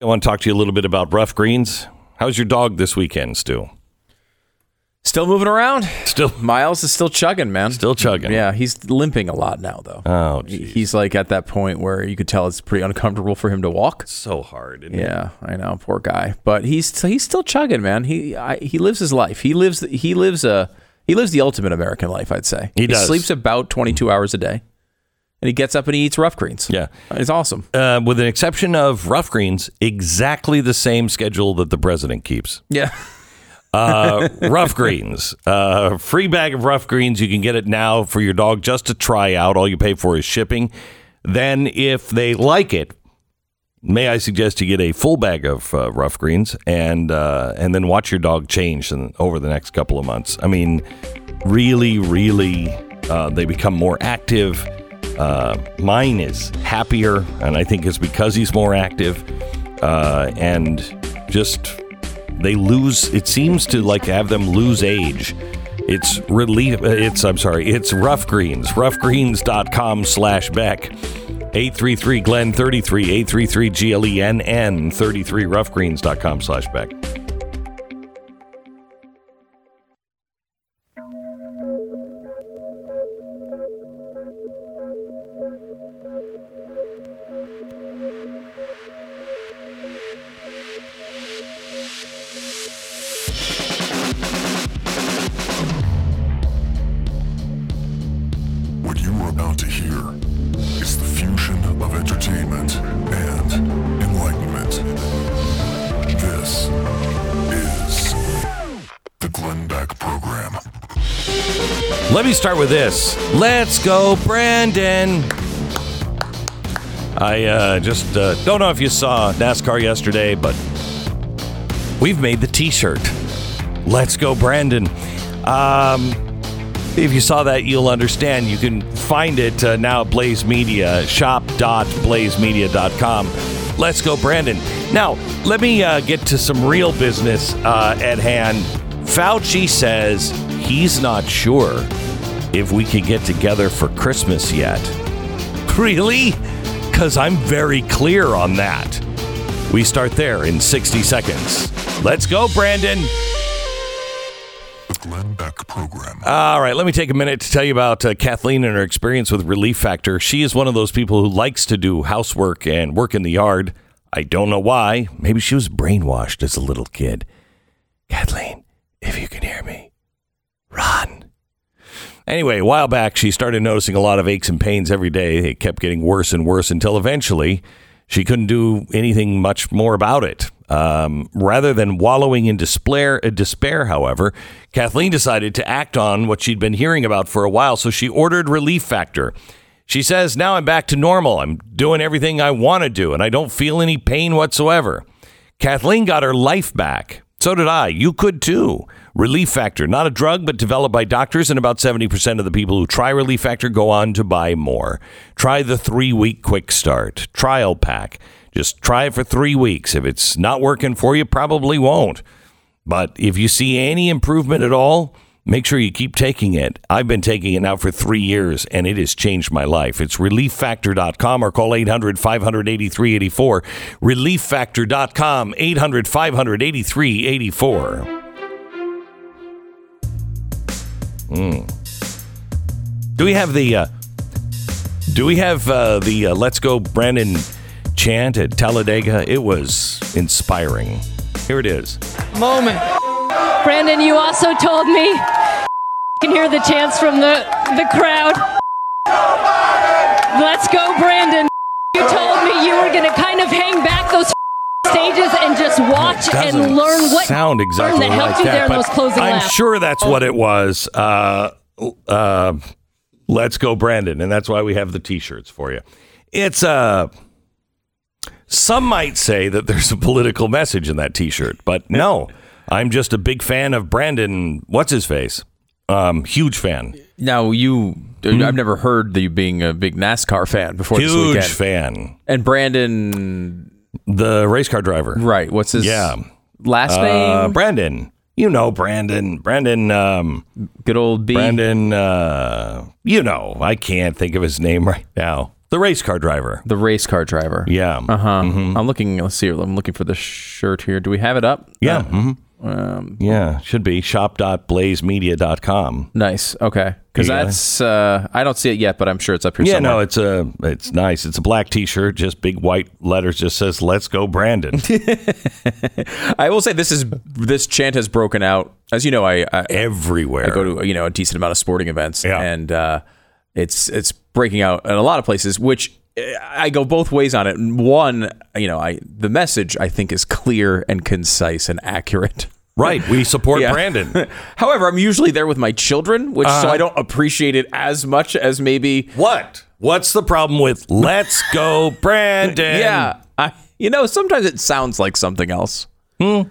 I want to talk to you a little bit about rough greens. How's your dog this weekend, Stu? Still moving around. Still, Miles is still chugging, man. still chugging. Yeah, he's limping a lot now, though. Oh, geez. he's like at that point where you could tell it's pretty uncomfortable for him to walk. so hard. isn't it? Yeah, I know, poor guy. But he's he's still chugging, man. He I, he lives his life. He lives he lives a he lives the ultimate American life, I'd say. He does. sleeps about twenty two hours a day, and he gets up and he eats rough greens. Yeah. it's awesome. Uh, with an exception of rough greens, exactly the same schedule that the president keeps. Yeah, Uh, rough greens, uh, free bag of rough greens. You can get it now for your dog just to try out. All you pay for is shipping. Then, if they like it, may I suggest you get a full bag of uh, rough greens and uh, and then watch your dog change in, over the next couple of months. I mean, really, really, uh, they become more active. Uh, mine is happier, and I think it's because he's more active, uh, and just they lose. It seems to like have them lose age. It's relief. It's I'm sorry. It's Rough Greens. Roughgreens.com slash Beck. 833 Glenn 33 833 G L E N N 33 roughgreens.com slash Beck. Start with this. Let's go, Brandon. I uh, just uh, don't know if you saw NASCAR yesterday, but we've made the T-shirt. Let's go, Brandon. Um, if you saw that, you'll understand. You can find it uh, now at Blaze Media, shop.blazemedia.com. Let's go, Brandon. Now, let me uh, get to some real business uh, at hand. Fauci says he's not sure if we could get together for Christmas yet. Really? Because I'm very clear on that. We start there in 60 seconds. Let's go, Brandon. The Glenn Beck Program. All right, let me take a minute to tell you about uh, Kathleen and her experience with Relief Factor. She is one of those people who likes to do housework and work in the yard. I don't know why. Maybe she was brainwashed as a little kid. Kathleen, if you can hear me, run. Anyway, a while back, she started noticing a lot of aches and pains every day. It kept getting worse and worse until eventually she couldn't do anything much more about it. Um, rather than wallowing in despair, uh, despair, however, Kathleen decided to act on what she'd been hearing about for a while, so she ordered Relief Factor. She says, Now I'm back to normal. I'm doing everything I want to do, and I don't feel any pain whatsoever. Kathleen got her life back. So did I. You could too. Relief Factor, not a drug, but developed by doctors, and about 70% of the people who try Relief Factor go on to buy more. Try the three week quick start trial pack. Just try it for three weeks. If it's not working for you, probably won't. But if you see any improvement at all, make sure you keep taking it. I've been taking it now for three years, and it has changed my life. It's relieffactor.com or call 800 583 84. Relieffactor.com, 800 583 84. Do we have the uh, Do we have uh, the uh, Let's Go Brandon chant at Talladega? It was inspiring. Here it is. moment. Brandon, you also told me can hear the chants from the the crowd. Let's go, Brandon. You told me you were gonna kind of hang back those stages and just watch Doesn't and learn what sound exactly that helped like you that, there in those closing I'm laps. sure that's what it was. Uh, uh, let's go, Brandon, and that's why we have the T-shirts for you. It's uh some might say that there's a political message in that T-shirt, but no, I'm just a big fan of Brandon. What's his face? Um, huge fan, Now you, I've never heard you being a big NASCAR fan before this huge weekend. fan. And Brandon, The race car driver, right? What's his Yeah. last Uh, name? Brandon. You know Brandon. Brandon. Um, Good old B. Brandon, uh, you know, I can't think of his name right now. The race car driver. The race car driver. Yeah. Uh huh. I'm looking. Let's see. I'm looking for the shirt here. Do we have it up? Yeah. Uh, mhm. Yeah. Should be shop.blazemedia.com. nice. Okay. Because it? that's. Uh, I don't see it yet, but I'm sure it's up here Yeah, somewhere. no, it's a it's nice. It's a black T-shirt, just big white letters. Just says "Let's go, Brandon." I will say this is this chant has broken out. As you know, I I, Everywhere. I go to you know a decent amount of sporting events, Yeah. and uh, it's it's breaking out in a lot of places. Which uh, I go both ways on it. One, you know, I the message I think is clear and concise and accurate. right. We support Yeah. Brandon. However, I'm usually there with my children, which Uh-huh. so I don't appreciate it as much as maybe. what? What's the problem with "Let's go, Brandon"? Yeah, I, you know, sometimes it sounds like something else. Hmm.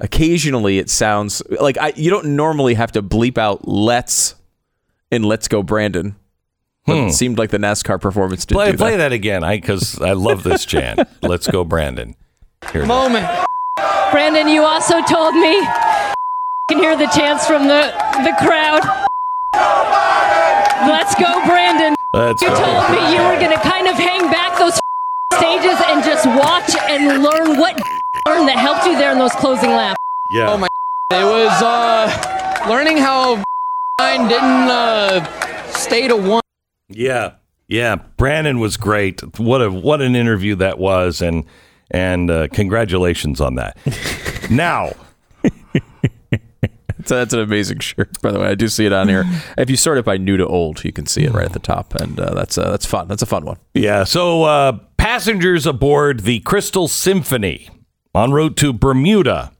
Occasionally, it sounds like I. You don't normally have to bleep out "Let's" in "Let's Go, Brandon." But it seemed like the NASCAR performance did Hmm. Play do play that. that again, I because I love this chant. "Let's go, Brandon." Here. Brandon, you also told me. can hear the chants from the the crowd. Let's go, Brandon. Let's You go. told me you were gonna kind of hang back those stages and just watch and learn what learn that helped you there in those closing laps. Yeah. Oh my! It was uh, learning how nine didn't uh, stay to one. Yeah, yeah. Brandon was great. What a what an interview that was, and and uh, congratulations on that. now, So that's an amazing shirt, by the way. I do see it on here. If you sort it by new to old, you can see it right at the top, and uh, that's uh, that's fun. That's a fun one. yeah. So uh, passengers aboard the Crystal Symphony en route to Bermuda.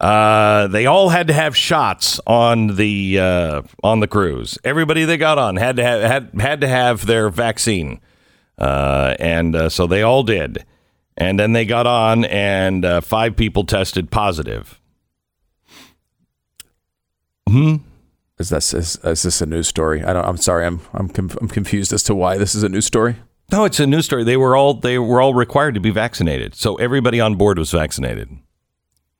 Uh, they all had to have shots on the uh, on the cruise. Everybody they got on had to have had had to have their vaccine, uh, and uh, so they all did. And then they got on, and uh, five people tested positive. Is this is, is this a news story? I don't. I'm sorry. I'm I'm conf- I'm confused as to why this is a news story. No, it's a news story. They were all they were all required to be vaccinated, so everybody on board was vaccinated.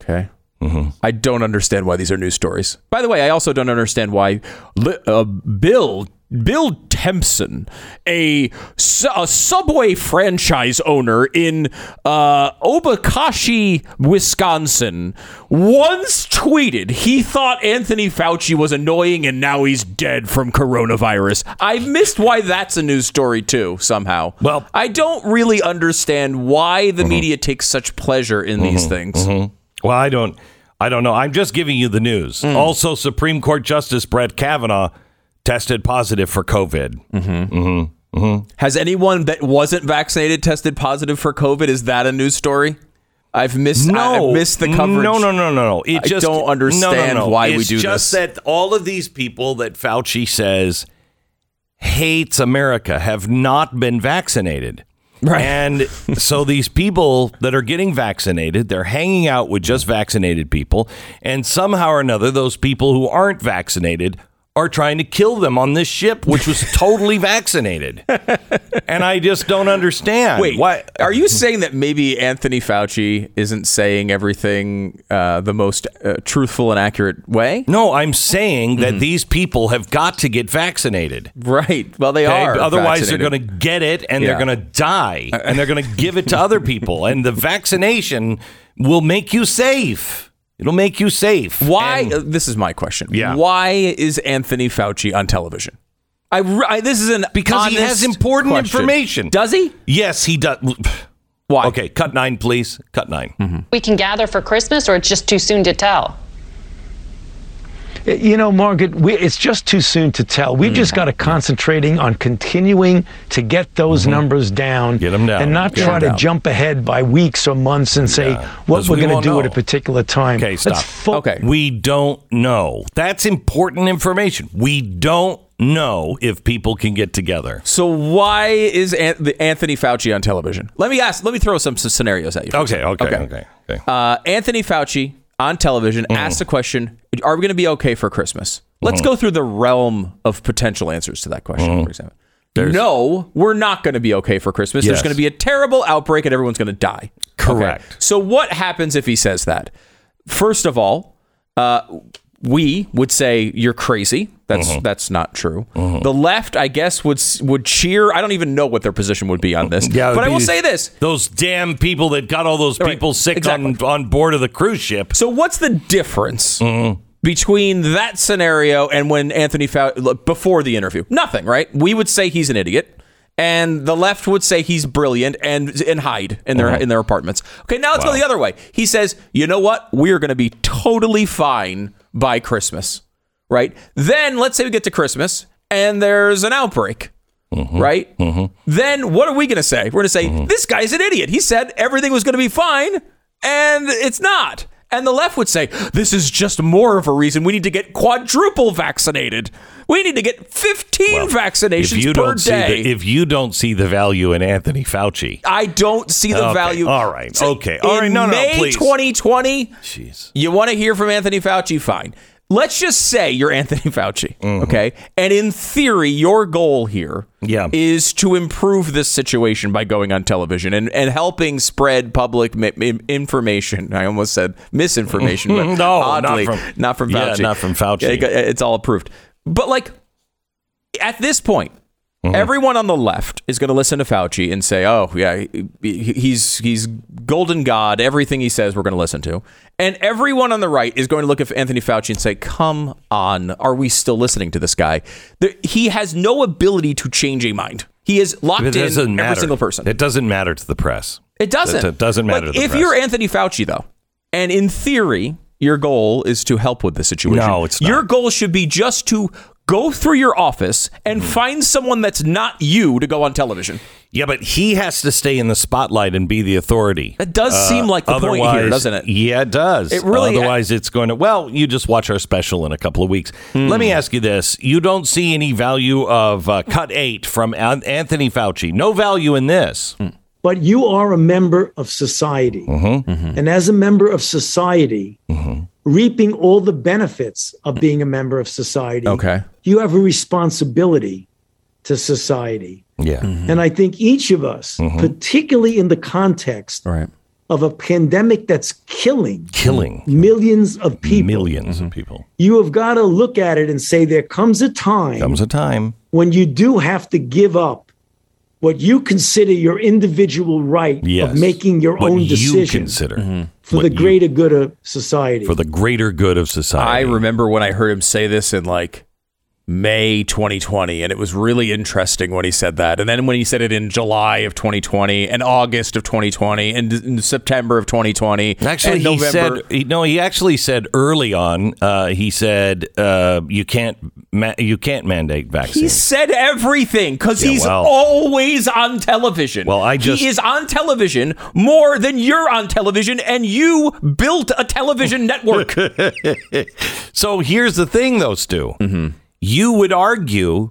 Okay. I don't understand why these are news stories. By the way, I also don't understand why li- uh, Bill Bill Tempson, a, su- a Subway franchise owner in uh, Obakashi, Wisconsin, once tweeted he thought Anthony Fauci was annoying and now he's dead from coronavirus. I missed why that's a news story too. Somehow, Well- I don't really understand why the media takes such pleasure in these things. Well, I don't, I don't know. I'm just giving you the news. Hmm. Also, Supreme Court Justice Brett Kavanaugh tested positive for COVID. Mm-hmm. Mm-hmm. Mm-hmm. Has anyone that wasn't vaccinated tested positive for COVID? Is that a news story? I've missed. I- I've missed the coverage. No, no, no, no, no. It I just don't understand no, no, no. why we It's do just that all of these people that Fauci says hates America have not been vaccinated. Right. And so these people that are getting vaccinated, they're hanging out with just vaccinated people, and somehow or another, those people who aren't vaccinated are trying to kill them on this ship, which was totally vaccinated. And I just don't understand. Wait, why? Are you saying that maybe Anthony Fauci isn't saying everything uh, the most uh, truthful and accurate way? No, I'm saying that Mm-hmm. these people have got to get vaccinated. Right. Well, they Okay? are. Otherwise, they're going to get it and Yeah. they're going to die and they're going to give it to other people. And the vaccination will make you safe. It'll make you safe. Why? And- uh, this is my question. Yeah. Why is Anthony Fauci on television? I, I this is an Because he has important question. information. Does he? yes, he does. Why? Okay, cut nine, please. Cut 9 mm-hmm. we can gather for Christmas, or it's just too soon to tell? You know, Margaret, we, it's just too soon to tell. We've just got to concentrating on continuing to get those numbers down, Get 'em down. and not Get try 'em to down. jump ahead by weeks or months and say Yeah. what 'Cause we're we going to do at a particular time. Okay, stop. fo- Okay. We don't know. That's important information. We don't know if people can get together. So why is An- the Anthony Fauci on television? Let me ask. Let me throw some s- scenarios at you. for a Okay, okay, okay. okay. Uh, Anthony Fauci on television mm. asked the question: Are we going to be okay for Christmas? Let's mm. go through the realm of potential answers to that question. Mm. For example, no, we're not going to be okay for Christmas. There's going to be a terrible outbreak and everyone's going to die. Correct. Okay. So what happens if he says that? First of all, uh, we would say you're crazy. That's Mm-hmm. that's not true. The left, I guess, would would cheer. I don't even know what their position would be on this. Yeah, but I will say this: Those damn people that got all those Right, people sick exactly. on, on board of the cruise ship. So what's the difference Mm-hmm. between that scenario and when Anthony Fauci before the interview? Nothing, right? We would say he's an idiot, and the left would say he's brilliant and and hide in their in their apartments. Okay, now let's go the other way. He says, "You know what? We are going to be totally fine by Christmas." Right? Then let's say we get to Christmas and there's an outbreak. Mm-hmm. Right? Mm-hmm. Then what are we going to say? We're going to say, mm-hmm. this guy's an idiot. He said everything was going to be fine, and it's not. And the left would say, this is just more of a reason we need to get quadruple vaccinated. We need to get 15 vaccinations if you per don't see day. the, if you don't see the value in Anthony Fauci, I don't see the Okay, value. all right, So okay, all right, in no, no, May please. 2020, jeez, you want to hear from Anthony Fauci? Fine. Let's just say you're Anthony Fauci, okay? And in theory, your goal here is Mm-hmm. Yeah. to improve this situation by going on television and, and helping spread public mi- information. I almost said misinformation, but No, not from- not from Fauci. yeah, not from Fauci. Yeah, it got- It's all approved. But like at this point, Mm-hmm. everyone on the left is going to listen to Fauci and say, "Oh, yeah, he- he- he's he's golden god. Everything he says, we're going to listen to." And everyone on the right is going to look at Anthony Fauci and say, "Come on, are we still listening to this guy? He has no ability to change a mind. He is locked in doesn't every single person. It doesn't matter to the press. It doesn't. It, doesn't matter Like, to the if press. you're Anthony Fauci, though, and in theory, your goal is to help with the situation. No, it's not. Your goal should be just to go through your office and Mm-hmm. find someone that's not you to go on television. yeah, but he has to stay in the spotlight and be the authority. That does seem like the point here, Uh, doesn't it? Yeah, it does. It really- Otherwise, it's going to. Well, you just watch our special in a couple of weeks. Hmm. Let me ask you this: You don't see any value of uh, cut eight from An- Anthony Fauci? No value in this. Hmm. but you are a member of society. And as a member of society, reaping all the benefits of being a member of society, Okay. you have a responsibility to society. Yeah. Mm-hmm. And I think each of us, mm-hmm. particularly in the context Right. of a pandemic that's killing Killing millions of people, 1000000s of mm-hmm. people. you have got to look at it and say there comes a time Comes a time. when you do have to give up what you consider your individual right Yes. of making your what own you decision consider for mm-hmm. what the you- greater good of society. for the greater good of society. I remember when I heard him say this in like May 2020, and it was really interesting when he said that. And then when he said it in July of 2020, and August of 2020, and September of 2020, Actually, he November. said he, no. He actually said early on. Uh, he said uh, you can't ma- you can't mandate vaccines. He said everything because Yeah, he's well- always on television. Well, I just- he is on television more than you're on television, and you built a television network. So here's the thing, though, Stu. Mm-hmm. You would argue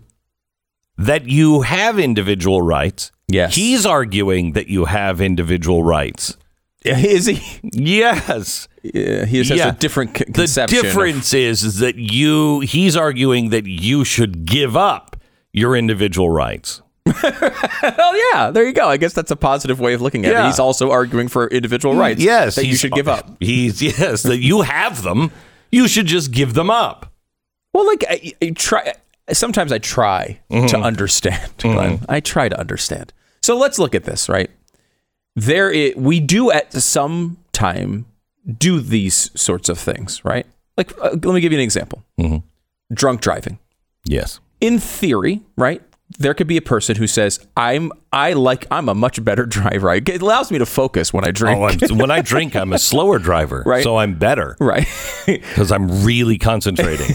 that you have individual rights. Yes. He's arguing that you have individual rights. is he? Yes. Yeah, he has Yeah. a different c- The conception. of- difference is, is that you. He's arguing that you should give up your individual rights. oh yeah, there you go. I guess that's a positive way of looking at it. He's also arguing for individual rights. Yes, that you should give up. He's yes that you have them. You should just give them up. Well, like I, I try. Sometimes I try Mm-hmm. to understand. Glenn. I try to understand. So let's look at this. Right there, i we do at some time do these sorts of things. Right. Like, uh, let me give you an example. Mm-hmm. Drunk driving. Yes. in theory, right? There could be a person who says, "I'm I like I'm a much better driver. I- It allows me to focus when I drink." Oh, when I drink, I'm a slower driver, Right. so I'm better right, because I'm really concentrating.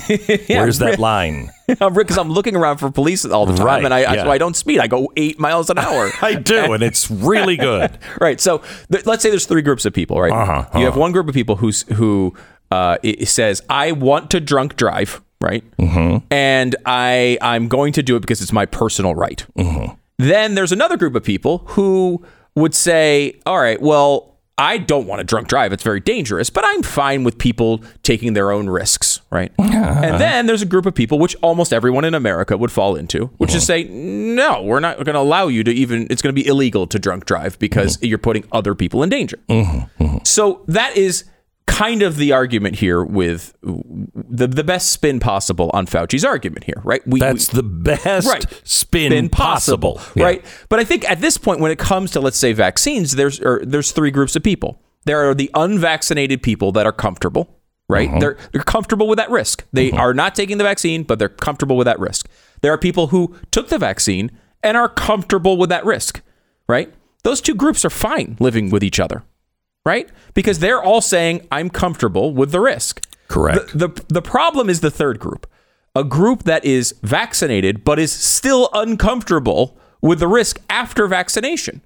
Where's that line? because I'm looking around for police all the time, Right, and I, yeah. so I don't speed. I go eight miles an hour. I do, and it's really good. right. So th- let's say there's three groups of people, right? Uh-huh, You have one group of people who's who uh, it says, "I want to drunk drive," right? Mm-hmm. And I I'm going to do it because it's my personal right. Mm-hmm. Then there's another group of people who would say, "All right, well." I don't want to drunk drive. It's very dangerous, but I'm fine with people taking their own risks, right? And then there's a group of people, which almost everyone in America would fall into, which is say, no, we're not going to allow you to even, it's going to be illegal to drunk drive because you're putting other people in danger. So that is kind of the argument here with the the best spin possible on Fauci's argument here, right? We, That's the best Right. spin, been possible, possible, Yeah. right? But I think at this point, when it comes to let's say vaccines, there's or, there's three groups of people. There are the unvaccinated people that are comfortable, right? Uh-huh. They're they're comfortable with that risk. They are not taking the vaccine, but they're comfortable with that risk. There are people who took the vaccine and are comfortable with that risk, right? Those two groups are fine living with each other, right? Because they're all saying I'm comfortable with the risk. Correct. The, the the problem is the third group, a group that is vaccinated but is still uncomfortable with the risk after vaccination.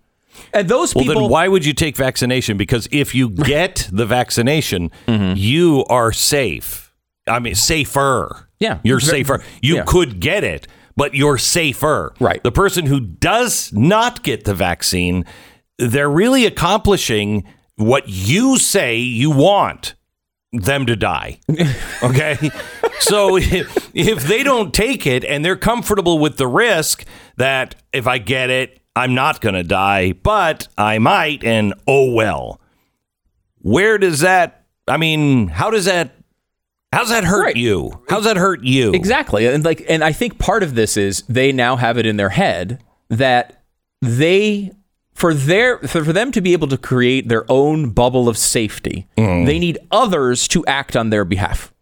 And those Well, people then why would you take vaccination? Because if you get the vaccination, mm-hmm. you are safe. I mean, safer. Yeah. You're safer. You yeah. could get it, but you're safer. Right. The person who does not get the vaccine, they're really accomplishing what you say you want them to die. Okay. so if, if they don't take it and they're comfortable with the risk that if I get it, I'm not going to die, but I might, and oh well. Where does that, I mean, how does that, how's that hurt Right. you? How's that hurt you? Exactly. And like and I think part of this is they now have it in their head that they for their for, them to be able to create their own bubble of safety, mm. they need others to act on their behalf.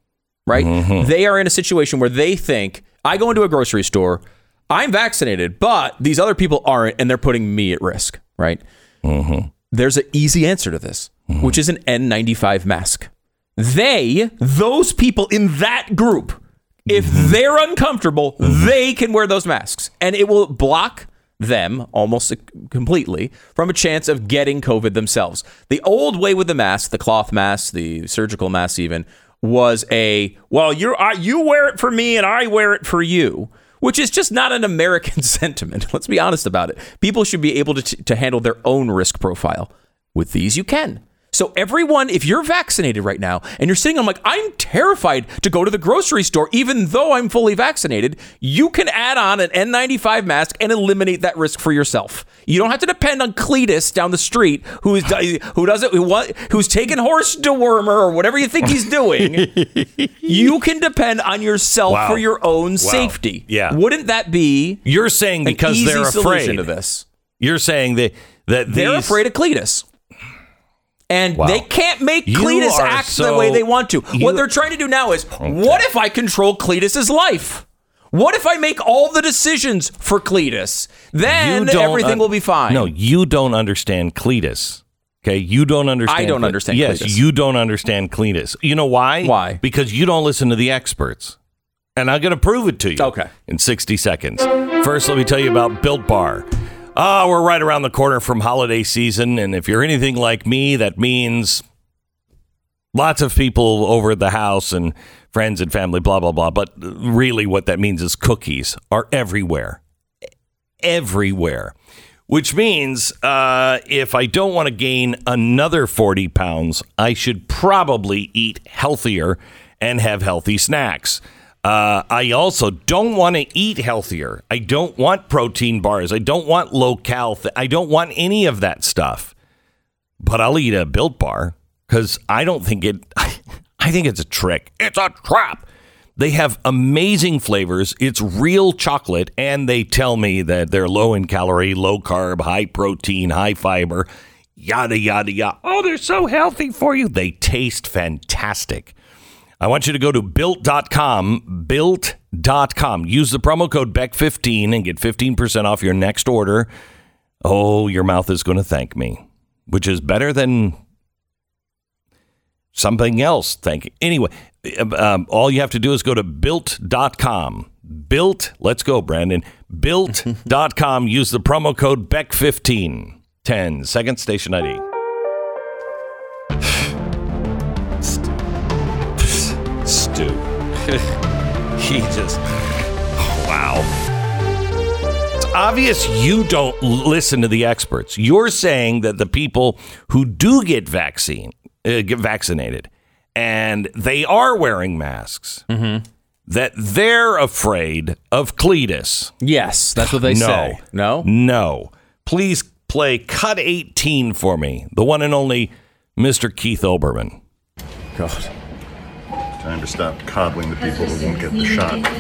Right? Mm-hmm. They are in a situation where they think I go into a grocery store, I'm vaccinated, but these other people aren't and they're putting me at risk, right? Mm-hmm. There's an easy answer to this, mm-hmm. which is an N95 mask. They, those people in that group, if they're uncomfortable, they can wear those masks and it will block them almost completely from a chance of getting COVID themselves. The old way with the mask, the cloth mask, the surgical mask, even, was a well, you're you wear it for me and I wear it for you. Which is just not an American sentiment. Let's be honest about it. People should be able to, to handle their own risk profile. With these, you can. So everyone, if you're vaccinated right now and you're sitting, I'm like, I'm terrified to go to the grocery store, even though I'm fully vaccinated. You can add on an N95 mask and eliminate that risk for yourself. You don't have to depend on Cletus down the street who is who doesn't who what who's taking horse dewormer or whatever you think he's doing. you can depend on yourself Wow. for your own safety. Yeah. wouldn't that be You're saying because they're afraid to this? You're saying that that They're these, afraid of Cletus. And Wow. they can't make You Cletus act so- the way they want to. you- what they're trying to do now is what if I control Cletus's life? What if I make all the decisions for Cletus? Then everything un- will be fine. No, you don't understand Cletus. Okay, you don't understand. I don't Cle- understand Yes, Cletus. you don't understand Cletus. You know why? Why? Because you don't listen to the experts. And I'm going to prove it to you. Okay. In 60 seconds. First, let me tell you about Built Bar. Ah, we're right around the corner from holiday season, and if you're anything like me, that means lots of people over at the house and friends and family, blah blah blah. But really, what that means is cookies are everywhere everywhere. Which means uh, if I don't want to gain another 40 pounds, I should probably eat healthier and have healthy snacks. Uh, I also don't want to eat healthier. I don't want protein bars. I don't want low cal. Th- I don't want any of that stuff. But I'll eat a built bar because I don't think it, I think it's a trick. It's a trap. They have amazing flavors. It's real chocolate, and they tell me that they're low in calorie, low carb, high protein, high fiber, yada, yada, yada. Oh, they're so healthy for you. They taste fantastic. I want you to go to built.com, built.com. Use the promo code BECK15 and get 15% off your next order. Oh, your mouth is going to thank me, which is better than something else. Thank you. Anyway, um, all you have to do is go to built.com. Built, let's go, Brandon. Built.com. Use the promo code BECK15. 10 second station ID. Stu. he just. Wow. It's obvious you don't listen to the experts. You're saying that the people who do get vaccine, uh, get vaccinated, and they are wearing masks, that they're afraid of Cletus. Yes, that's what they say. no. say. No? No. Please play cut 18 for me. The one and only Mr. Keith Olbermann. God. Time to stop coddling the people who won't get the shot.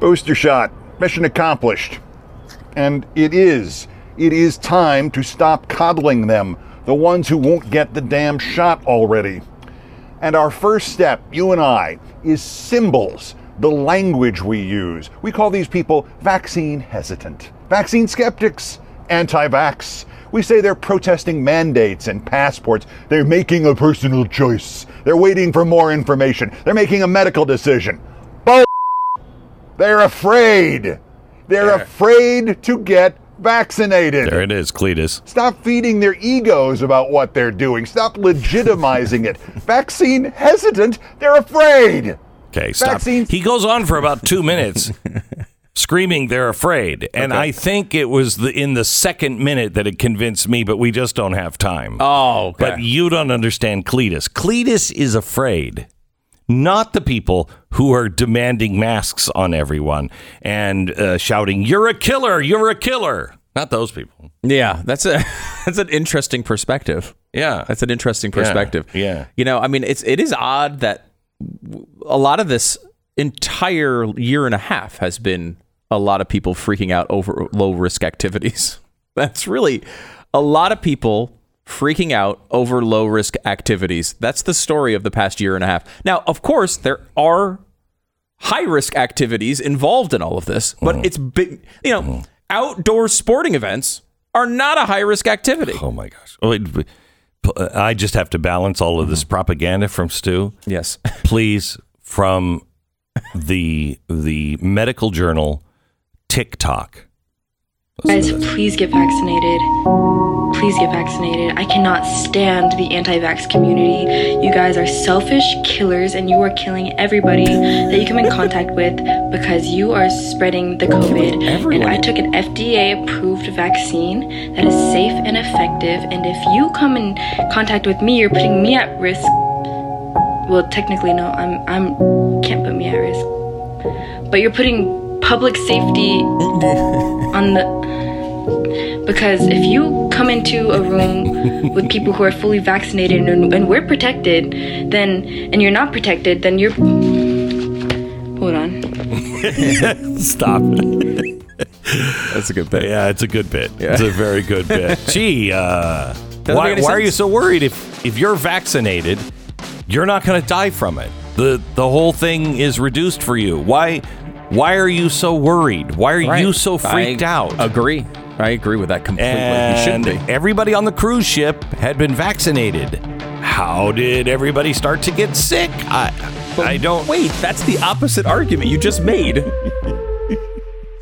Booster shot. Mission accomplished. And it is. It is time to stop coddling them, the ones who won't get the damn shot already. And our first step, you and I, is symbols, the language we use. We call these people vaccine hesitant, vaccine skeptics, anti vax. We say they're protesting mandates and passports. They're making a personal choice. They're waiting for more information. They're making a medical decision. Bull. They're afraid. They're afraid to get vaccinated. There it is, Cletus. Stop feeding their egos about what they're doing. Stop legitimizing it. Vaccine hesitant, they're afraid. Okay, stop. Vaccines- He goes on for about two minutes. Screaming, they're afraid, and I think it was the in the second minute that it convinced me. But we just don't have time. Oh, okay. But you don't understand Cletus. Cletus is afraid, not the people who are demanding masks on everyone and uh, shouting, "You're a killer! You're a killer!" Not those people. Yeah, that's a that's an interesting perspective. Yeah, That's an interesting perspective. yeah. You know, I mean, it's it is odd that a lot of this entire year and a half has been a lot of people freaking out over low risk activities. That's really a lot of people freaking out over low risk activities. That's the story of the past year and a half. Now, of course, there are high risk activities involved in all of this, but Mm-hmm. it's big, you know, outdoor sporting events are not a high risk activity. Oh my gosh! Oh, wait, wait. P- uh, I just have to balance all of this propaganda from Stu. Yes. Please, from the the medical journal TikTok. Guys, please get vaccinated. Please get vaccinated. I cannot stand the anti vax community. You guys are selfish killers and you are killing everybody that you come in contact with because you are spreading the COVID. And I took an FDA approved vaccine that is safe and effective. And if you come in contact with me, you're putting me at risk. Well, technically, no, I'm, I'm, can't put me at risk. But you're putting public safety on the because if you come into a room with people who are fully vaccinated and, and we're protected then and you're not protected then you're hold on Stop. That's a good bit. Yeah, it's a good bit. It's a very good bit. Gee, uh, why, why are you so worried? If if you're vaccinated, you're not going to die from it. the The whole thing is reduced for you. Why? Why are you so worried? Why are you so freaked I out? Agree. I agree with that completely. and you shouldn't be. everybody on the cruise ship had been vaccinated. How did everybody start to get sick? I I don't Wait, that's the opposite argument you just made.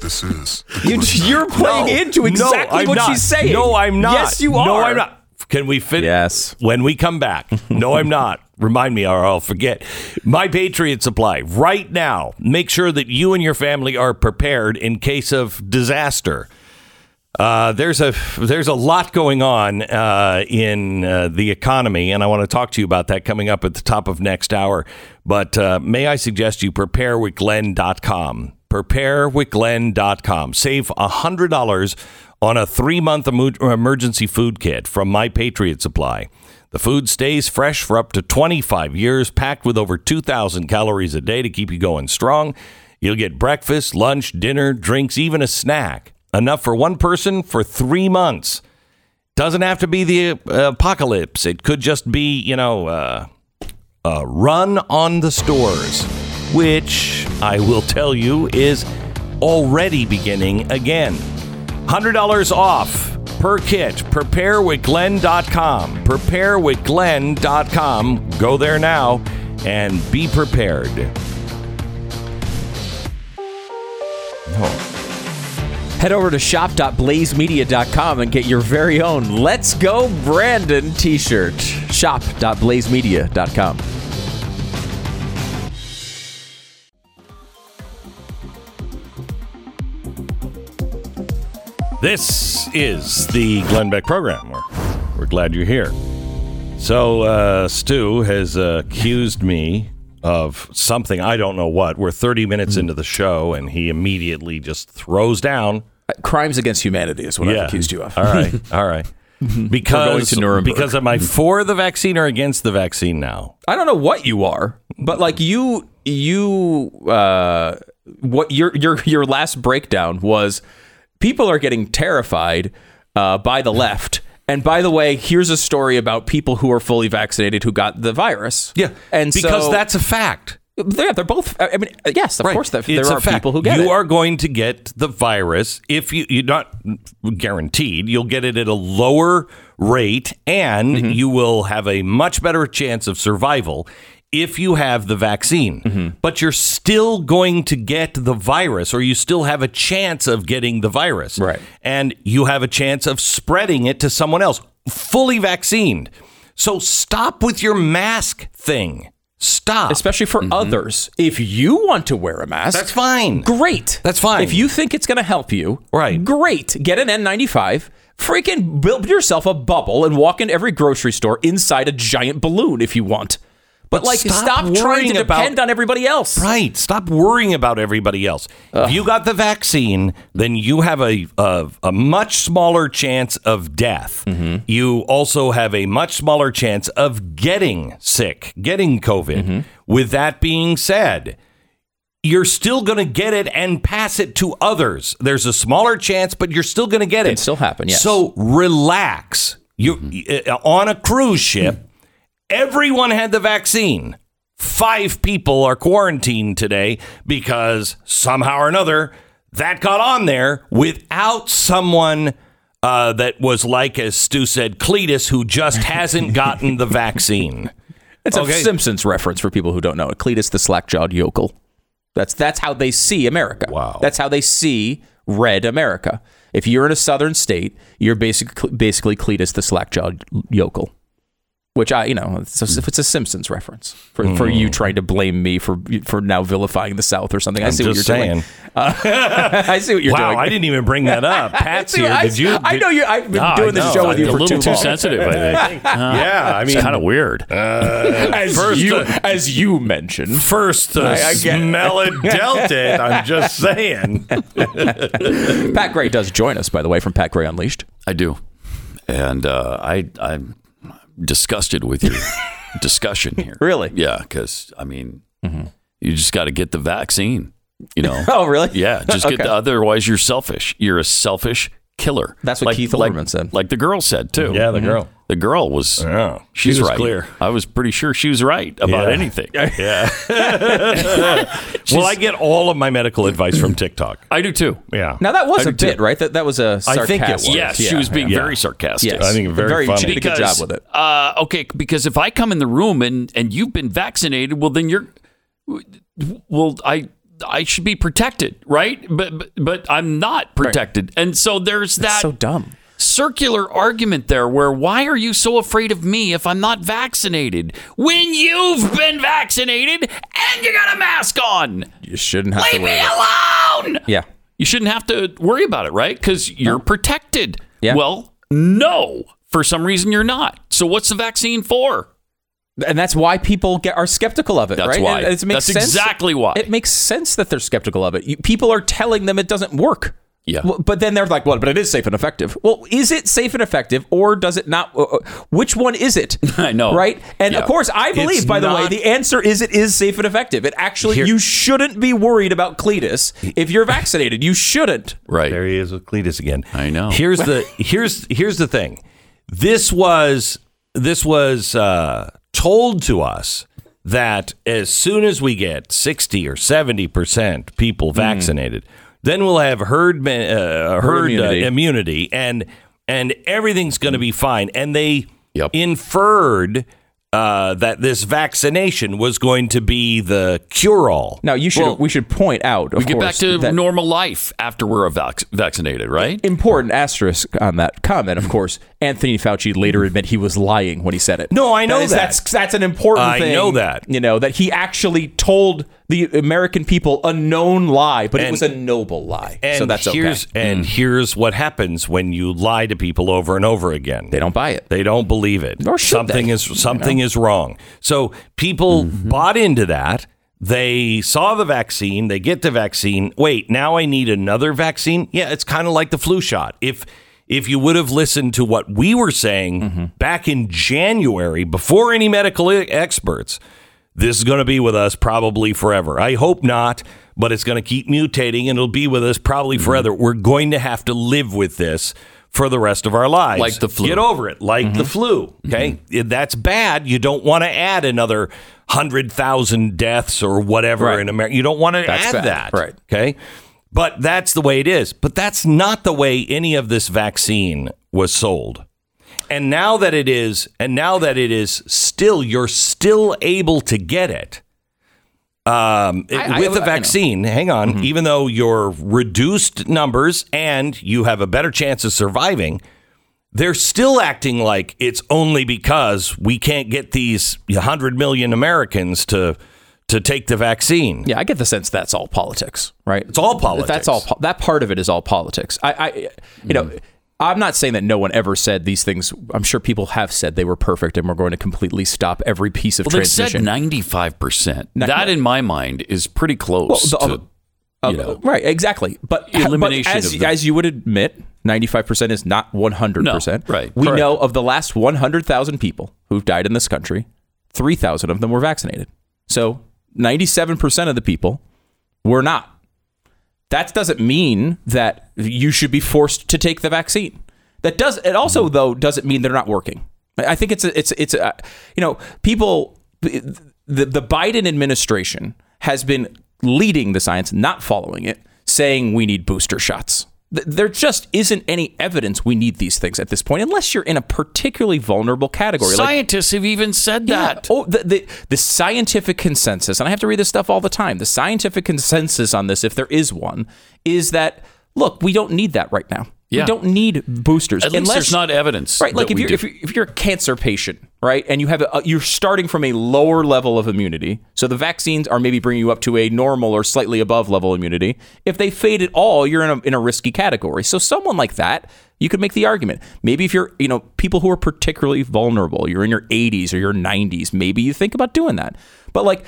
This is You, you're playing No, into exactly I'm what not. she's saying. No, I'm not. Yes, you are. No, I'm not. Can we fit? Yes. When we come back. No, I'm not. Remind me or I'll forget. My Patriot Supply right now. Make sure that you and your family are prepared in case of disaster. Uh, there's a there's a lot going on uh, in uh, the economy, and I want to talk to you about that coming up at the top of next hour. But uh, may I suggest you preparewithglenn.com. Preparewithglenn.com. Save $100 on a three month emergency food kit from My Patriot Supply. The food stays fresh for up to 25 years, packed with over 2,000 calories a day to keep you going strong. You'll get breakfast, lunch, dinner, drinks, even a snack. Enough for one person for three months. Doesn't have to be the uh, apocalypse. It could just be, you know, uh, a run on the stores, which I will tell you is already beginning again. $100 off per kit. Preparewithglenn.com. Preparewithglenn.com. Go there now and be prepared. Head over to shop.blazemedia.com and get your very own Let's Go Brandon t shirt. Shop.blazemedia.com. This is the Glenn Beck program. We're, we're glad you're here. So, uh, Stu has uh, accused me of something. I don't know what. We're 30 minutes into the show, and he immediately just throws down. Crimes against humanity is what I've Yeah. accused you of. All right. All right. because to Nuremberg. because am I for the vaccine or against the vaccine now? I don't know what you are, but like you, you, uh, what your your your last breakdown was, people are getting terrified uh, by the left. And by the way, here's a story about people who are fully vaccinated who got the virus. Yeah, and because so, that's a fact. yeah, they're both. I mean, yes, of Right. course, It's there are fact. people who get you it. are going to get the virus if you you're not guaranteed you'll get it at a lower rate and Mm-hmm. you will have a much better chance of survival if you have the vaccine Mm-hmm. but you're still going to get the virus or you still have a chance of getting the virus Right. and you have a chance of spreading it to someone else fully vaccinated so stop with your mask thing stop especially for others. If you want to wear a mask, That's fine. Great. That's fine. If you think it's going to help you, Right. Great. Get an N95. Freaking build yourself a bubble and walk into every grocery store inside a giant balloon if you want. But, like, stop stop, trying to about- depend on everybody else. Right. Stop worrying about everybody else. If you got the vaccine, then you have a a, a much smaller chance of death. Mm-hmm. You also have a much smaller chance of getting sick, getting COVID. Mm-hmm. With that being said, you're still going to get it and pass it to others. There's a smaller chance, but you're still going to get it. It still happen, yes. So relax. You mm-hmm. uh, on a cruise ship. Everyone had the vaccine. Five people are quarantined today because somehow or another that got on there without someone uh, that was like, as Stu said, Cletus, who just hasn't gotten the vaccine. It's Okay. a Simpsons reference for people who don't know it. Cletus the slack-jawed yokel. That's that's how they see America. Wow. That's how they see red America. If you're in a southern state, you're basically basically Cletus the slack-jawed yokel. Which I, you know, it's a, if it's a Simpsons reference for, for you trying to blame me for for now vilifying the South or something. I I'm see what you're just doing. saying. Uh, I see what you're wow, doing. I didn't even bring that up. Pat's See, here. I- Did you? I know you. I've been No, doing this know. show with you a for little too too long. sensitive, I think. Yeah, I mean, it's kind of weird. As First, you uh, as you mentioned. First, uh, I- I smell it, dealt it. I'm just saying. Pat Gray does join us, by the way, from Pat Gray Unleashed. I do, and uh, I I'm disgusted with your discussion here. Really? Yeah, because I mean, mm-hmm. you just got to get the vaccine. You know. Oh, really? Yeah, just get. Okay. The, otherwise, you're selfish. You're a selfish killer. That's what Keith like, Olbermann said. Like the girl said too. Yeah, the girl. The girl was. Yeah, she she's was right. clear. I was pretty sure she was right about Yeah. anything. Yeah. well, I get all of my medical advice from TikTok. I do too. Yeah. Now that was I a do bit, too. right? That that was a I think it was. Yes, Yeah, she was being yeah. very sarcastic. Yes. I think very funny. She did a good job with it. Uh, okay, because if I come in the room and and you've been vaccinated, well, then you're, well, I I should be protected, right? But but, but I'm not protected, and so there's that That's so dumb. circular argument there where why are you so afraid of me if I'm not vaccinated when you've been vaccinated and you got a mask on? You shouldn't have to Leave worry. me alone. Yeah. You shouldn't have to worry about it, right? Because you're protected. Yeah. Well, no. For some reason, you're not. So, what's the vaccine for? And that's why people get are skeptical of it, That's right? why. And it makes That's sense. exactly why. It makes sense that they're skeptical of it. You, people are telling them it doesn't work. Yeah. Well, But then they're like, well, but it is safe and effective. Well, is it safe and effective or does it not? uh, uh, Which one is it? I know. Right? And Yeah. of course, I believe, It's by the way, the answer is it is safe and effective. It actually, Here- you shouldn't be worried about Cletus if you're vaccinated. You shouldn't. Right. There he is with Cletus again. I know. Here's the here's here's the thing. This was this was uh, told to us that as soon as we get sixty or seventy percent people vaccinated, then we'll have herd uh, herd immunity. immunity. Uh, immunity and and everything's going to be fine. And they Yep. inferred. Uh, that this vaccination was going to be the cure-all. Now, you should Well, we should point out, of We get back to that normal life after we're vac- vaccinated, right? important asterisk on that comment. Of course, Anthony Fauci later admitted he was lying when he said it. No, I know is- that. That's that's an important I thing. know that. You know that he actually told the American people a known lie, but it was a noble lie. And so that's here's okay. Mm. and here's what happens when you lie to people over and over again. They don't buy it. They don't believe it. Something they, is something is wrong. So people Mm-hmm. bought into that. They saw the vaccine. They get the vaccine. Wait, now I need another vaccine. Yeah, it's kind of like the flu shot. If if you would have listened to what we were saying Mm-hmm. back in January before any medical experts, this is going to be with us probably forever. I hope not, but it's going to keep mutating and it'll be with us probably Mm-hmm. forever. We're going to have to live with this for the rest of our lives. Like the flu. Get over it, like Mm-hmm. the flu. Okay. If That's bad. You don't want to add another 100,000 deaths or whatever Right. in America. You don't want to That's add bad. that. Right. Okay. But that's the way it is. But that's not the way any of this vaccine was sold. And now that it is, and now that it is still, you're still able to get it. Um, it- I- with the I know. vaccine, hang on, even though you're reduced numbers and you have a better chance of surviving, they're still acting like it's only because we can't get these 100 million Americans to to take the vaccine. Yeah, I get the sense that's all politics, right? It's all politics. That's all. po- That part of it is all politics. I, I you know, I'm not saying that no one ever said these things. I'm sure people have said they were perfect and we're going to completely stop every piece of Well, they said transmission. five percent. Ni- That, in my mind, is pretty close Well, the- to Uh, you know. right, exactly. But Elimination but as, of the- as you would admit, 95% is not 100%. No, right. We Correct. know of the last 100,000 people who've died in this country, 3,000 of them were vaccinated. So 97% of the people were not. That doesn't mean that you should be forced to take the vaccine. That does it also mm-hmm. though doesn't mean they're not working. I think it's a, it's it's a, you know people the the Biden administration has been leading the science, not following it, saying we need booster shots. Th- There just isn't any evidence we need these things at this point, unless you're in a particularly vulnerable category. Like, Scientists have even said yeah. that. Oh, the, the the scientific consensus, and I have to read this stuff all the time. The scientific consensus on this, if there is one, is that look, we don't need that right now. Yeah. We don't need boosters At least unless there's not evidence. right. Like if you're, if you're if you're a cancer patient, right, and you have a, you're starting from a lower level of immunity, so the vaccines are maybe bringing you up to a normal or slightly above level immunity. If they fade at all, you're in a in a risky category. So someone like that, you could make the argument. Maybe if you're you know people who are particularly vulnerable, you're in your 80s or your 90s, maybe you think about doing that. But like.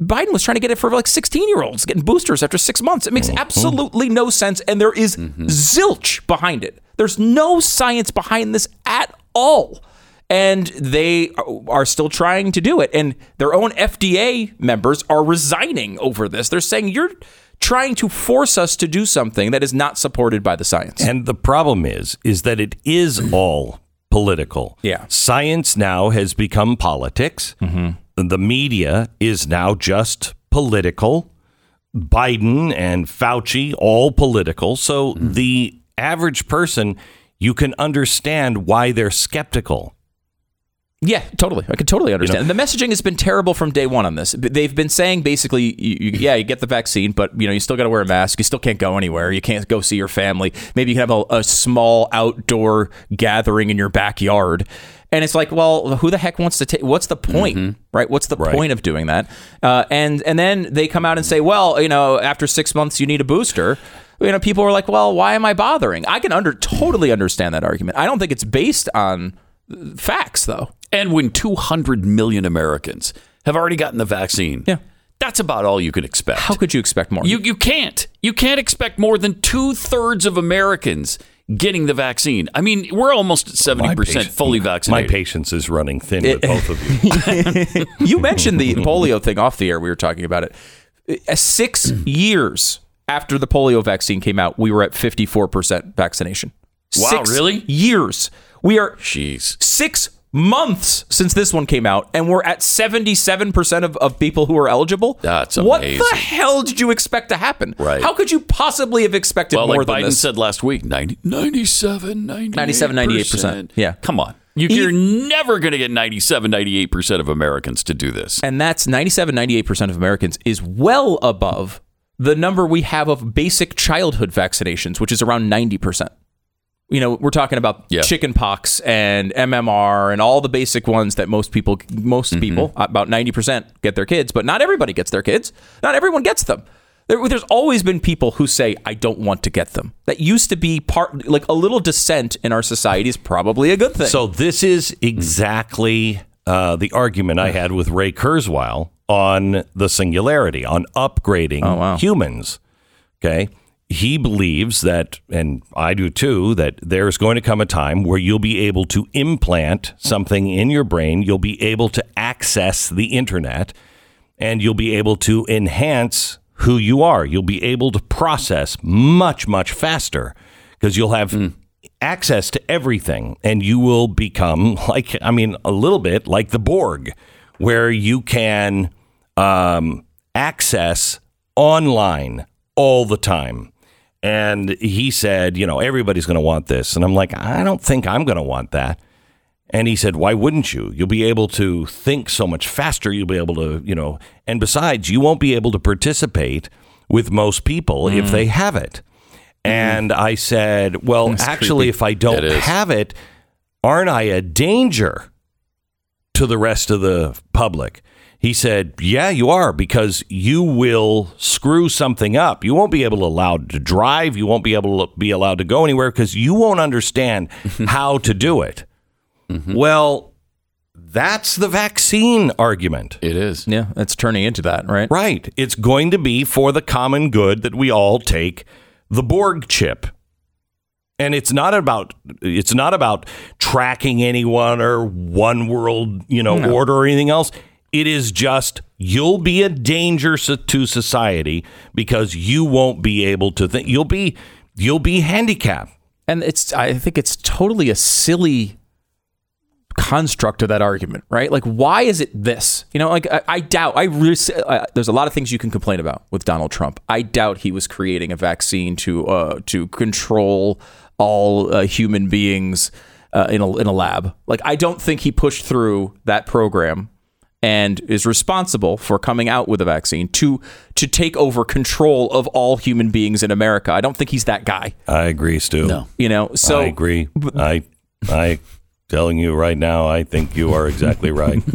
Biden was trying to get it for like 16 year olds getting boosters after six months. It makes mm-hmm. absolutely no sense. And there is mm-hmm. zilch behind it. There's no science behind this at all. And they are still trying to do it. And their own FDA members are resigning over this. They're saying, you're trying to force us to do something that is not supported by the science. And the problem is, is that it is all political. Yeah. Science now has become politics. Mm-hmm. The media is now just political. Biden and Fauci, all political. So hmm. the average person, you can understand why they're skeptical. Yeah, totally. I can totally understand. And the messaging has been terrible from day one on this. They've been saying basically, you, you, yeah, you get the vaccine, but you know, you still got to wear a mask. You still can't go anywhere. You can't go see your family. Maybe you can have a, a small outdoor gathering in your backyard. And it's like, well, who the heck wants to take? What's the point, right? What's the point of doing that? Uh, and and then they come out and say, well, you know, after six months, you need a booster. You know, people are like, well, why am I bothering? I can under totally understand that argument. I don't think it's based on facts, though. And when 200 million Americans have already gotten the vaccine, Yeah. that's about all you can expect. How could you expect more? You you can't. You can't expect more than two thirds of Americans getting the vaccine. I mean, we're almost at seventy percent patient- fully My patience is running thin with both of you. you mentioned the polio thing off the air. We were talking about it. Uh, Six years after the polio vaccine came out, we were at 54% vaccination. Wow, Six really? Years. We are Jeez. six months since this one came out, and we're at 77% of, of people who are eligible. That's What the hell did you expect to happen? Right. How could you possibly have expected Well, more like than Biden this? said last week, 90, 97, 98%. 97, 98%. Yeah. Come on. You, you're never going to get 97, 98% of Americans to do this. and that's 97 98% of Americans is well above the number we have of basic childhood vaccinations which is around 90%. You know, we're talking about Yeah. chickenpox and MMR and all the basic ones that most people most Mm-hmm. people about 90% get their kids, but not everybody gets their kids. Not everyone gets them. There, there's always been people who say I don't want to get them. That used to be part like a little dissent in our society is probably a good thing. So this is exactly uh, the argument I had with Ray Kurzweil on the singularity, on upgrading Oh, wow. humans. Okay. He believes that, and I do too, that there's going to come a time where you'll be able to implant something in your brain. You'll be able to access the internet and you'll be able to enhance who you are. You'll be able to process much, much faster because you'll have access to everything and you will become like, I mean, a little bit like the Borg, where you can um, access online all the time. And he said, you know, everybody's going to want this. And I'm like, I don't think I'm going to want that. And he said, why wouldn't you? You'll be able to think so much faster. You'll be able to, you know, and besides, you won't be able to participate with most people if mm. they have it. Mm-hmm. And I said, well, That's actually, creepy. if I don't have it, aren't I a danger to the rest of the public? He said, "Yeah, you are because you will screw something up. You won't be able to allowed to drive. You won't be able to be allowed to go anywhere because you won't understand how to do it." Mm-hmm. Well, that's the vaccine argument. It is. Yeah, it's turning into that, right? Right. It's going to be for the common good that we all take the Borg chip. And it's not about it's not about tracking anyone or one world, you know, No. order or anything else. It is just you'll be a danger to society because you won't be able to think. You'll be you'll be handicapped. And it's I think it's totally a silly construct of that argument, right? Like, why is it this? You know, like I, I doubt. I really, uh, there's a lot of things you can complain about with Donald Trump. I doubt he was creating a vaccine to uh, to control all uh, human beings uh, in a in a lab. Like, I don't think he pushed through that program and is responsible for coming out with a vaccine to to take over control of all human beings in America. I don't think he's that guy. I agree, Stu. No. You know, so I agree. I I telling you right now, I think you are exactly right.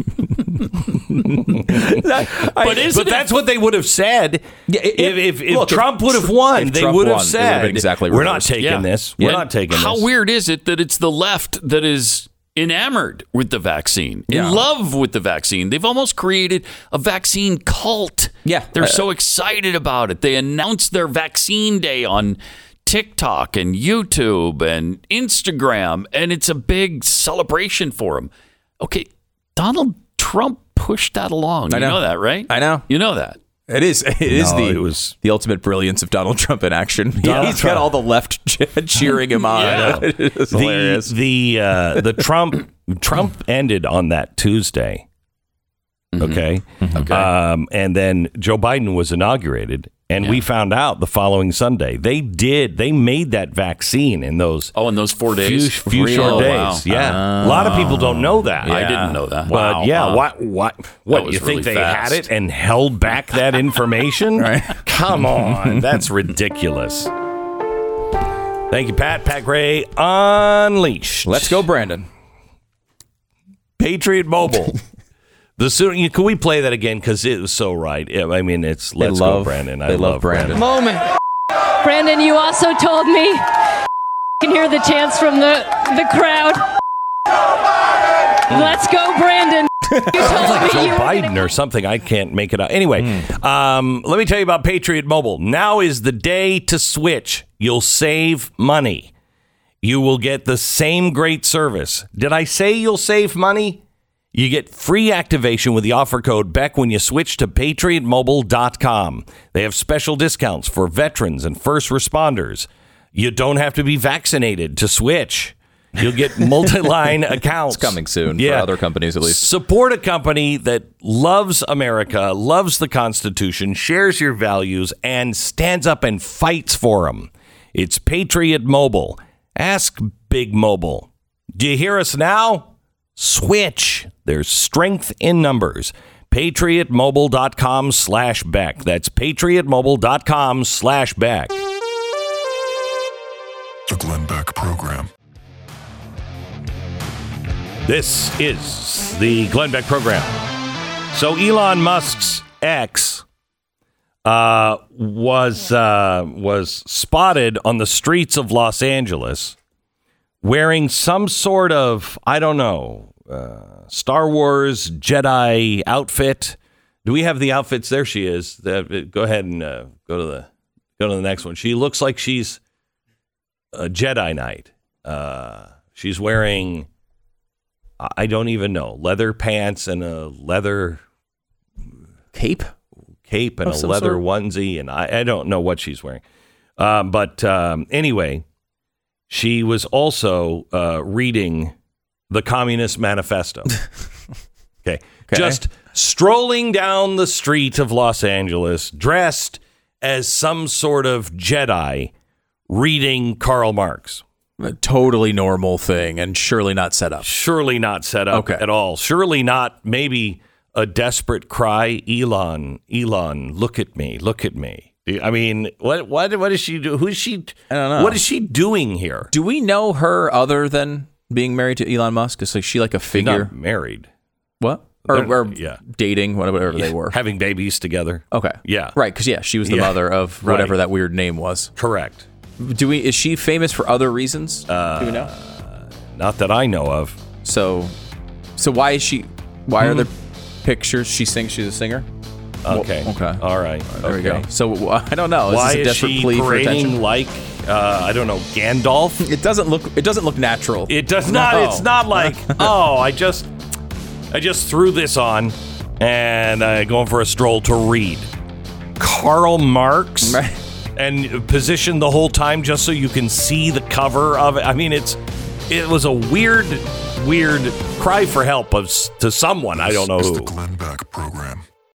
But isn't but that's what they would have said Yeah, it- if if, if look, Trump would have won. They Trump would have won, it would have said, been exactly "We're not taking Yeah. this. We're And not taking this. How this." weird is it that it's the left that is enamored with the vaccine, Yeah. in love with the vaccine? They've almost created a vaccine cult. Yeah. They're Uh, so excited about it. They announced their vaccine day on TikTok and YouTube and Instagram, and it's a big celebration for them. Okay, Donald Trump pushed that along. I you know. know that, right? I know. You know that. It is. It is No, the it was- the ultimate brilliance of Donald Trump in action. Donald He's Trump. got all the left cheering him on. Yeah. it's the hilarious. the uh, the Trump Trump ended on that Tuesday. Okay. Okay. Um, and then Joe Biden was inaugurated, and we found out the following Sunday they did they made that vaccine in those oh, in those four few, days. few short Oh, days. wow. Yeah, a lot of people don't know that. I didn't know that. But Wow. yeah, Huh. what what what was you think really they fast. had it and held back that information? Come on, that's ridiculous. Thank you, Pat. Pat Gray unleashed. Let's go, Brandon. Patriot Mobile. the sooner can we play that again because it was so right. I mean, it's let's love- go, Brandon. I they love love Brandon. Brandon. Moment. Brandon, you also told me. You can hear the chants from the, the crowd. Let's go, Brandon. Sounds like Joe you were gonna Biden or something. I can't make it out. Anyway, Hmm. um, let me tell you about Patriot Mobile. Now is the day to switch. You'll save money. You will get the same great service. Did I say you'll save money? You get free activation with the offer code Beck when you switch to patriotmobile.com. They have special discounts for veterans and first responders. You don't have to be vaccinated to switch. You'll get multi-line accounts. It's coming soon for other companies, at least. Support a company that loves America, loves the Constitution, shares your values, and stands up and fights for them. It's Patriot Mobile. Ask Big Mobile. Do you hear us now? Switch. There's strength in numbers. PatriotMobile.com slash Beck. That's PatriotMobile.com slash Beck. The Glenn Beck Program. This is the Glenn Beck program. So Elon Musk's ex uh, was uh, was spotted on the streets of Los Angeles wearing some sort of I don't know uh, Star Wars Jedi outfit. Do we have the outfits? There she is. The- go ahead and uh, go to the Go to the next one. She looks like she's a Jedi Knight. Uh, she's wearing, I don't even know, leather pants and a leather Cape? cape and a leather sort? onesie, and I, I don't know what she's wearing. Um, but um, anyway, she was also uh, reading the Communist Manifesto. okay. Just strolling down the street of Los Angeles, dressed as some sort of Jedi, reading Karl Marx. A totally normal thing and surely not set up. Surely not set up Okay. at all. Surely not maybe a desperate cry, Elon, Elon, look at me, look at me. I mean, what what what is she do? Who's she? I don't know. What is she doing here? Do we know her other than being married to Elon Musk? Is like she like a figure? married. What? Or, or yeah. dating, whatever they were. having babies together. Okay. Yeah. Right, because yeah, she was the Yeah. mother of whatever Right. that weird name was. Correct. Do we? Is she famous for other reasons? Uh, Do we know? Not that I know of. So, so why is she? Why are Hmm. there pictures? She sings. She's a singer. Well, Okay. okay. All right. There we go. So I don't know. Is Why this a is desperate she plea for parading attention? like uh, I don't know Gandalf? It doesn't look. It doesn't look natural. It does not. It's not like oh, I just I just threw this on and I'm going for a stroll to read Karl Marx and position the whole time just so you can see the cover of it. I mean, it's it was a weird, weird cry for help of to someone I don't know This is who. the Glenn Beck program.